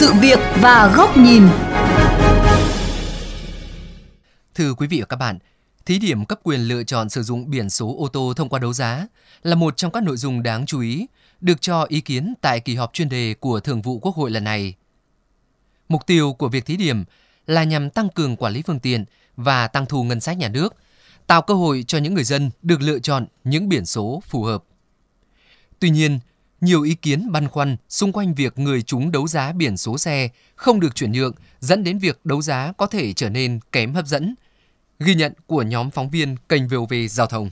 sự việc và góc nhìn. Thưa quý vị và các bạn, thí điểm cấp quyền lựa chọn sử dụng biển số ô tô thông qua đấu giá là một trong các nội dung đáng chú ý được cho ý kiến tại kỳ họp chuyên đề của Thường vụ Quốc hội lần này. Mục tiêu của việc thí điểm là nhằm tăng cường quản lý phương tiện và tăng thu ngân sách nhà nước, tạo cơ hội cho những người dân được lựa chọn những biển số phù hợp. Tuy nhiên, nhiều ý kiến băn khoăn xung quanh việc người chúng đấu giá biển số xe không được chuyển nhượng dẫn đến việc đấu giá có thể trở nên kém hấp dẫn. Ghi nhận của nhóm phóng viên kênh VOV Giao thông.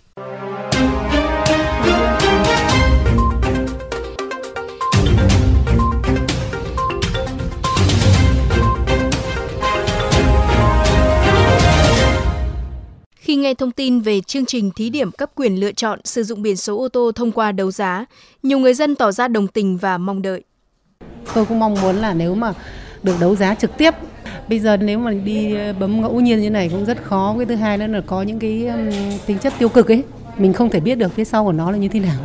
Khi nghe thông tin về chương trình thí điểm cấp quyền lựa chọn sử dụng biển số ô tô thông qua đấu giá, nhiều người dân tỏ ra đồng tình và mong đợi. Tôi cũng mong muốn là nếu mà được đấu giá trực tiếp bây giờ nếu mà đi bấm ngẫu nhiên như này cũng rất khó. Cái thứ hai nữa là có những cái tính chất tiêu cực ấy mình không thể biết được phía sau của nó là như thế nào.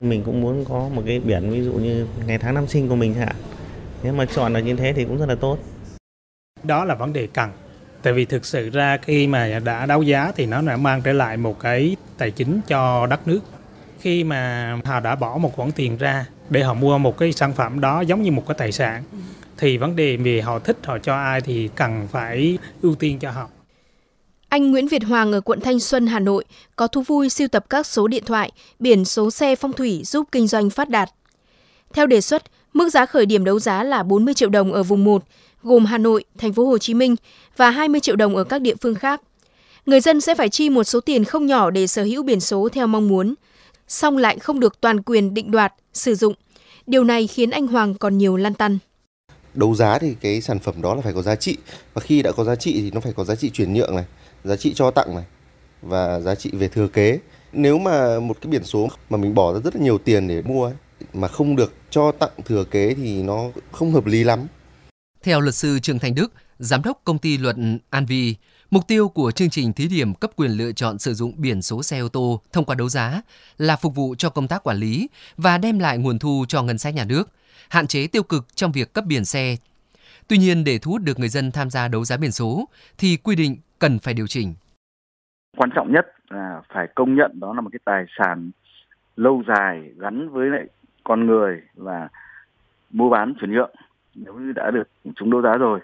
Mình cũng muốn có một cái biển ví dụ như ngày tháng năm sinh của mình hạn. Nếu mà chọn là như thế thì cũng rất là tốt. Đó là vấn đề cần tại vì thực sự ra khi mà đã đấu giá thì nó đã mang trở lại một cái tài chính cho đất nước khi mà họ đã bỏ một khoản tiền ra để họ mua một cái sản phẩm đó giống như một cái tài sản thì vấn đề về họ thích họ cho ai thì cần phải ưu tiên cho họ. Anh Nguyễn Việt Hoàng ở quận Thanh Xuân, Hà Nội có thú vui siêu tập các số điện thoại, biển số xe phong thủy giúp kinh doanh phát đạt. Theo đề xuất, mức giá khởi điểm đấu giá là 40 triệu đồng ở vùng 1, gồm Hà Nội, Thành phố Hồ Chí Minh và 20 triệu đồng ở các địa phương khác. Người dân sẽ phải chi một số tiền không nhỏ để sở hữu biển số theo mong muốn, song lại không được toàn quyền định đoạt, sử dụng. Điều này khiến anh Hoàng còn nhiều lăn tăn đấu giá thì cái sản phẩm đó là phải có giá trị và khi đã có giá trị thì nó phải có giá trị chuyển nhượng này giá trị cho tặng này và giá trị về thừa kế nếu mà một cái biển số mà mình bỏ ra rất là nhiều tiền để mua ấy, mà không được cho tặng thừa kế thì nó không hợp lý lắm. Theo luật sư Trương Thành Đức, giám đốc công ty luật An Vi, mục tiêu của chương trình thí điểm cấp quyền lựa chọn sử dụng biển số xe ô tô thông qua đấu giá là phục vụ cho công tác quản lý và đem lại nguồn thu cho ngân sách nhà nước – hạn chế tiêu cực trong việc cấp biển xe. Tuy nhiên, để thu hút được người dân tham gia đấu giá biển số, thì quy định cần phải điều chỉnh. Quan trọng nhất là phải công nhận đó là một cái tài sản lâu dài gắn với lại con người và mua bán chuyển nhượng nếu như đã được chúng đấu giá rồi.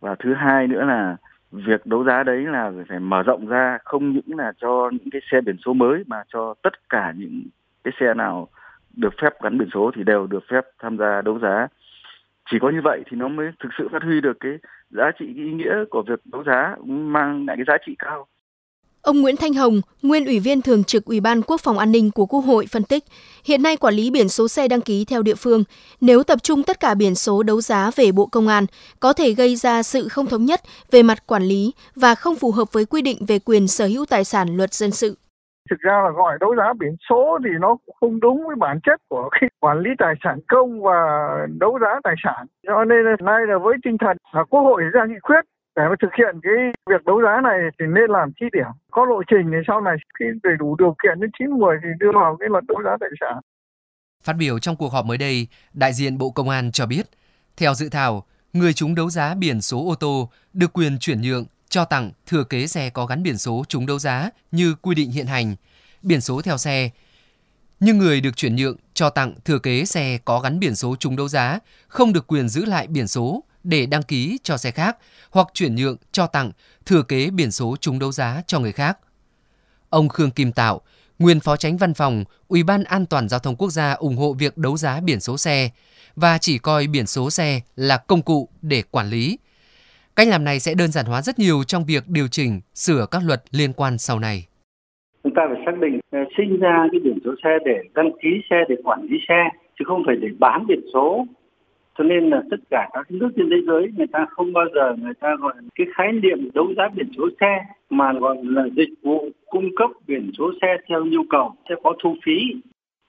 Và thứ hai nữa là việc đấu giá đấy là phải mở rộng ra, không những là cho những cái xe biển số mới, mà cho tất cả những cái xe nào được phép gắn biển số thì đều được phép tham gia đấu giá chỉ có như vậy thì nó mới thực sự phát huy được cái giá trị, cái ý nghĩa của việc đấu giá, mang lại cái giá trị cao Ông Nguyễn Thanh Hồng, nguyên Ủy viên Thường trực Ủy ban Quốc phòng An ninh của Quốc hội phân tích, hiện nay quản lý biển số xe đăng ký theo địa phương, nếu tập trung tất cả biển số đấu giá về Bộ Công an, có thể gây ra sự không thống nhất về mặt quản lý và không phù hợp với quy định về quyền sở hữu tài sản luật dân sự. Thực ra là gọi đấu giá biển số thì nó không đúng với bản chất của cái quản lý tài sản công và đấu giá tài sản. Cho nên là nay là với tinh thần là quốc hội ra nghị quyết để mà thực hiện cái việc đấu giá này thì nên làm chi điểm có lộ trình thì sau này khi đầy đủ điều kiện đến chín mười thì đưa vào cái luật đấu giá tài sản. Phát biểu trong cuộc họp mới đây, đại diện Bộ Công an cho biết, theo dự thảo, người chúng đấu giá biển số ô tô được quyền chuyển nhượng cho tặng thừa kế xe có gắn biển số trúng đấu giá như quy định hiện hành, biển số theo xe. Nhưng người được chuyển nhượng cho tặng thừa kế xe có gắn biển số trúng đấu giá không được quyền giữ lại biển số để đăng ký cho xe khác hoặc chuyển nhượng cho tặng thừa kế biển số trúng đấu giá cho người khác. Ông Khương Kim Tạo, nguyên phó tránh văn phòng Ủy ban An toàn giao thông quốc gia ủng hộ việc đấu giá biển số xe và chỉ coi biển số xe là công cụ để quản lý, Cách làm này sẽ đơn giản hóa rất nhiều trong việc điều chỉnh, sửa các luật liên quan sau này. Chúng ta phải xác định ờ, sinh ra cái biển số xe để đăng ký xe để quản lý xe chứ không phải để bán biển số. Cho nên là tất cả các nước trên thế giới, người ta không bao giờ người ta gọi cái khái niệm đấu giá biển số xe, mà gọi là dịch vụ cung cấp biển số xe theo nhu cầu, sẽ có thu phí.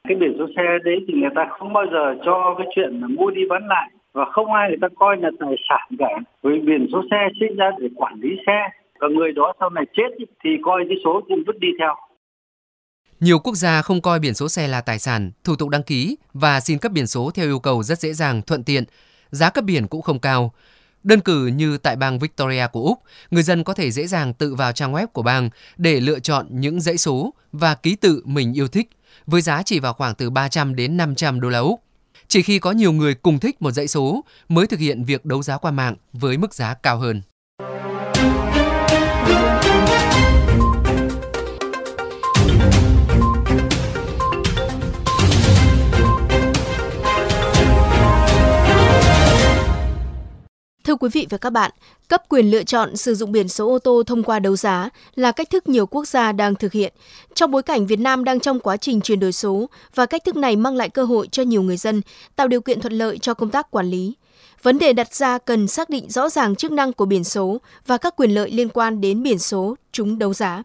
Cái biển số xe đấy thì người ta không bao giờ cho cái chuyện là mua đi bán lại, và không ai người ta coi là tài sản cả với biển số xe sinh ra để quản lý xe, và người đó sau này chết thì coi cái số cũng vứt đi theo nhiều quốc gia không coi biển số xe là tài sản, thủ tục đăng ký và xin cấp biển số theo yêu cầu rất dễ dàng, thuận tiện. giá cấp biển cũng không cao. Đơn cử như tại bang Victoria của Úc, người dân có thể dễ dàng tự vào trang web của bang để lựa chọn những dãy số và ký tự mình yêu thích, với giá chỉ vào khoảng từ 300 đến 500 đô la Úc. Chỉ khi có nhiều người cùng thích một dãy số mới thực hiện việc đấu giá qua mạng với mức giá cao hơn. Quý vị và các bạn, cấp quyền lựa chọn sử dụng biển số ô tô thông qua đấu giá là cách thức nhiều quốc gia đang thực hiện. Trong bối cảnh Việt Nam đang trong quá trình chuyển đổi số và cách thức này mang lại cơ hội cho nhiều người dân, tạo điều kiện thuận lợi cho công tác quản lý. Vấn đề đặt ra cần xác định rõ ràng chức năng của biển số và các quyền lợi liên quan đến biển số chúng đấu giá.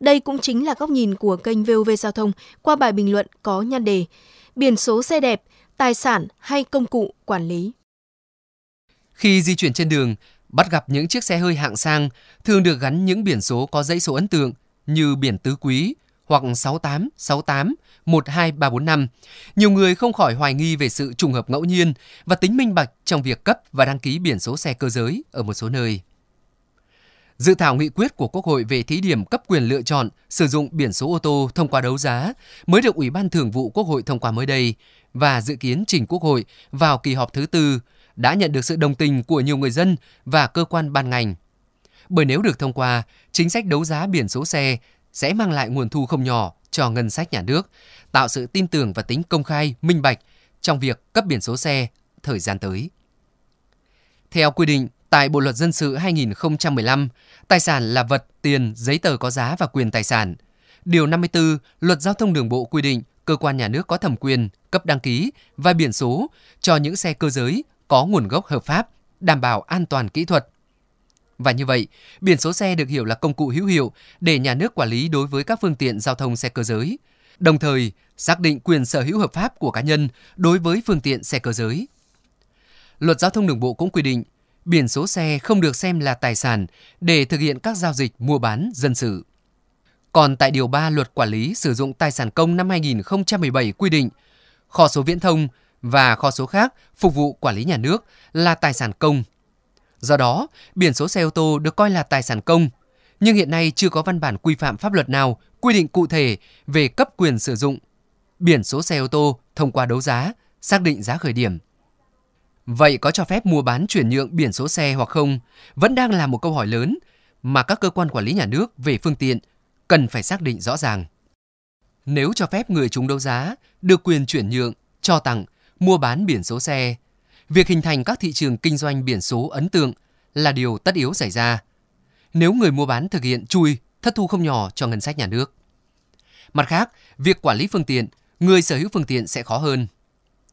Đây cũng chính là góc nhìn của kênh VOV Giao thông qua bài bình luận có nhan đề Biển số xe đẹp, tài sản hay công cụ quản lý. Khi di chuyển trên đường, bắt gặp những chiếc xe hơi hạng sang thường được gắn những biển số có dãy số ấn tượng như biển tứ quý hoặc 68, 68, 12345. Nhiều người không khỏi hoài nghi về sự trùng hợp ngẫu nhiên và tính minh bạch trong việc cấp và đăng ký biển số xe cơ giới ở một số nơi. Dự thảo nghị quyết của Quốc hội về thí điểm cấp quyền lựa chọn sử dụng biển số ô tô thông qua đấu giá mới được Ủy ban Thường vụ Quốc hội thông qua mới đây và dự kiến trình Quốc hội vào kỳ họp thứ tư đã nhận được sự đồng tình của nhiều người dân và cơ quan ban ngành. Bởi nếu được thông qua, chính sách đấu giá biển số xe sẽ mang lại nguồn thu không nhỏ cho ngân sách nhà nước, tạo sự tin tưởng và tính công khai, minh bạch trong việc cấp biển số xe thời gian tới. Theo quy định tại Bộ luật dân sự 2015, tài sản là vật, tiền, giấy tờ có giá và quyền tài sản. Điều 54 Luật Giao thông Đường bộ quy định cơ quan nhà nước có thẩm quyền cấp đăng ký và biển số cho những xe cơ giới có nguồn gốc hợp pháp, đảm bảo an toàn kỹ thuật. Và như vậy, biển số xe được hiểu là công cụ hữu hiệu để nhà nước quản lý đối với các phương tiện giao thông xe cơ giới, đồng thời xác định quyền sở hữu hợp pháp của cá nhân đối với phương tiện xe cơ giới. Luật giao thông đường bộ cũng quy định, biển số xe không được xem là tài sản để thực hiện các giao dịch mua bán dân sự. Còn tại Điều 3 Luật Quản lý sử dụng tài sản công năm 2017 quy định, kho số viễn thông và kho số khác phục vụ quản lý nhà nước là tài sản công. Do đó, biển số xe ô tô được coi là tài sản công, nhưng hiện nay chưa có văn bản quy phạm pháp luật nào quy định cụ thể về cấp quyền sử dụng biển số xe ô tô thông qua đấu giá, xác định giá khởi điểm. Vậy có cho phép mua bán chuyển nhượng biển số xe hoặc không vẫn đang là một câu hỏi lớn mà các cơ quan quản lý nhà nước về phương tiện cần phải xác định rõ ràng. Nếu cho phép người chúng đấu giá được quyền chuyển nhượng, cho tặng mua bán biển số xe, việc hình thành các thị trường kinh doanh biển số ấn tượng là điều tất yếu xảy ra. Nếu người mua bán thực hiện chui, thất thu không nhỏ cho ngân sách nhà nước. Mặt khác, việc quản lý phương tiện, người sở hữu phương tiện sẽ khó hơn.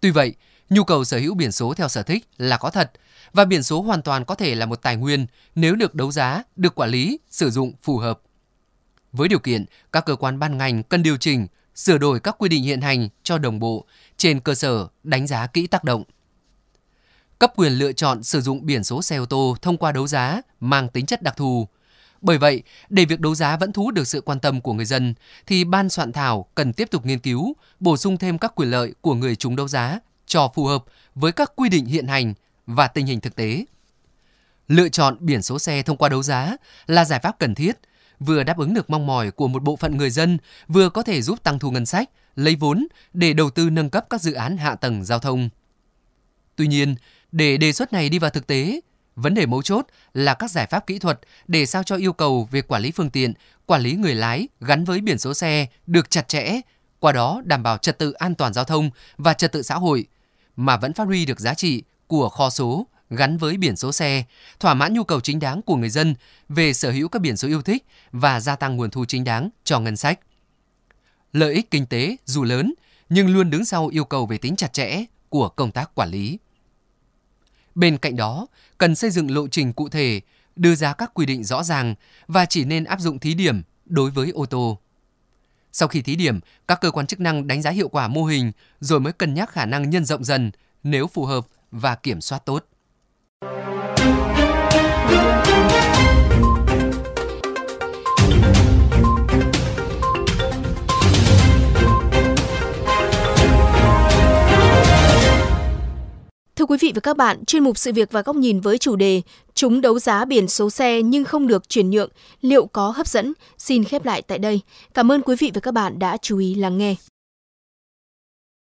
Tuy vậy, nhu cầu sở hữu biển số theo sở thích là có thật và biển số hoàn toàn có thể là một tài nguyên nếu được đấu giá, được quản lý, sử dụng phù hợp. Với điều kiện, các cơ quan ban ngành cần điều chỉnh, sửa đổi các quy định hiện hành cho đồng bộ trên cơ sở đánh giá kỹ tác động. Cấp quyền lựa chọn sử dụng biển số xe ô tô thông qua đấu giá mang tính chất đặc thù. Bởi vậy, để việc đấu giá vẫn thu hút được sự quan tâm của người dân, thì ban soạn thảo cần tiếp tục nghiên cứu, bổ sung thêm các quyền lợi của người chúng đấu giá cho phù hợp với các quy định hiện hành và tình hình thực tế. Lựa chọn biển số xe thông qua đấu giá là giải pháp cần thiết, vừa đáp ứng được mong mỏi của một bộ phận người dân, vừa có thể giúp tăng thu ngân sách, lấy vốn để đầu tư nâng cấp các dự án hạ tầng giao thông. Tuy nhiên, để đề xuất này đi vào thực tế, vấn đề mấu chốt là các giải pháp kỹ thuật để sao cho yêu cầu về quản lý phương tiện, quản lý người lái gắn với biển số xe được chặt chẽ, qua đó đảm bảo trật tự an toàn giao thông và trật tự xã hội, mà vẫn phát huy được giá trị của kho số gắn với biển số xe, thỏa mãn nhu cầu chính đáng của người dân về sở hữu các biển số yêu thích và gia tăng nguồn thu chính đáng cho ngân sách. Lợi ích kinh tế dù lớn nhưng luôn đứng sau yêu cầu về tính chặt chẽ của công tác quản lý. Bên cạnh đó, cần xây dựng lộ trình cụ thể, đưa ra các quy định rõ ràng và chỉ nên áp dụng thí điểm đối với ô tô. Sau khi thí điểm, các cơ quan chức năng đánh giá hiệu quả mô hình rồi mới cân nhắc khả năng nhân rộng dần nếu phù hợp và kiểm soát tốt. Thưa quý vị và các bạn, chuyên mục sự việc và góc nhìn với chủ đề Chúng đấu giá biển số xe nhưng không được chuyển nhượng, liệu có hấp dẫn? Xin khép lại tại đây. Cảm ơn quý vị và các bạn đã chú ý lắng nghe.